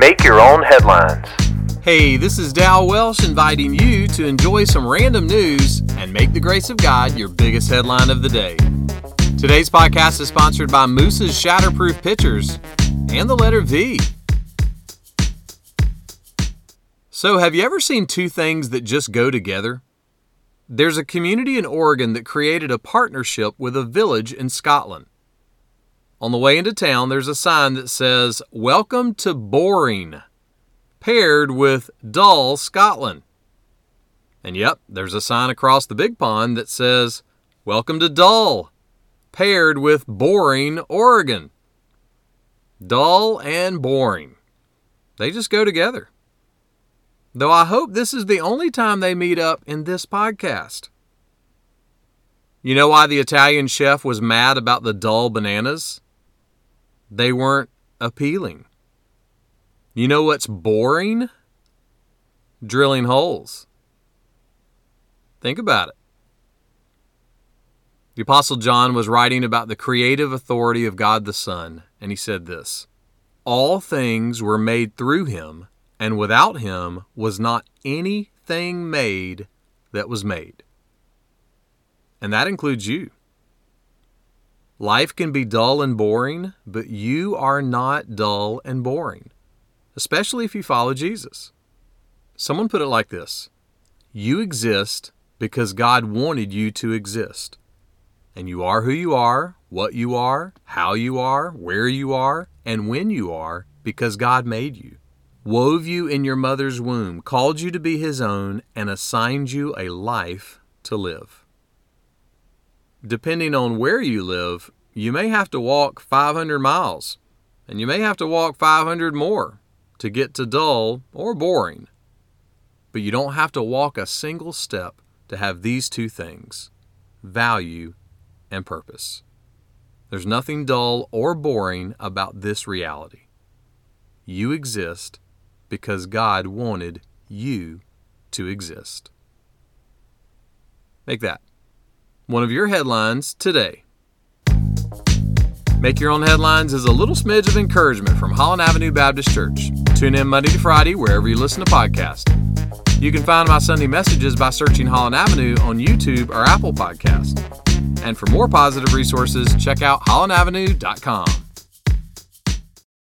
Make your own headlines. Hey, this is Dal Welsh inviting you to enjoy some random news and make the grace of God your biggest headline of the day. Today's podcast is sponsored by Moose's Shatterproof Pitchers and the letter V. So, have you ever seen two things that just go together? There's a community in Oregon that created a partnership with a village in Scotland. On the way into town, there's a sign that says, Welcome to Boring, paired with Dull, Scotland. And yep, there's a sign across the big pond that says, Welcome to Dull, paired with Boring, Oregon. Dull and boring. They just go together. Though I hope this is the only time they meet up in this podcast. You know why the Italian chef was mad about the dull bananas? They weren't appealing. You know what's boring? Drilling holes. Think about it. The Apostle John was writing about the creative authority of God the Son, and he said this All things were made through him, and without him was not anything made that was made. And that includes you. Life can be dull and boring, but you are not dull and boring, especially if you follow Jesus. Someone put it like this You exist because God wanted you to exist. And you are who you are, what you are, how you are, where you are, and when you are because God made you, wove you in your mother's womb, called you to be His own, and assigned you a life to live. Depending on where you live, you may have to walk 500 miles, and you may have to walk 500 more to get to dull or boring. But you don't have to walk a single step to have these two things value and purpose. There's nothing dull or boring about this reality. You exist because God wanted you to exist. Make that one of your headlines today. Make Your Own Headlines is a little smidge of encouragement from Holland Avenue Baptist Church. Tune in Monday to Friday wherever you listen to podcasts. You can find my Sunday messages by searching Holland Avenue on YouTube or Apple Podcasts. And for more positive resources, check out hollandavenue.com.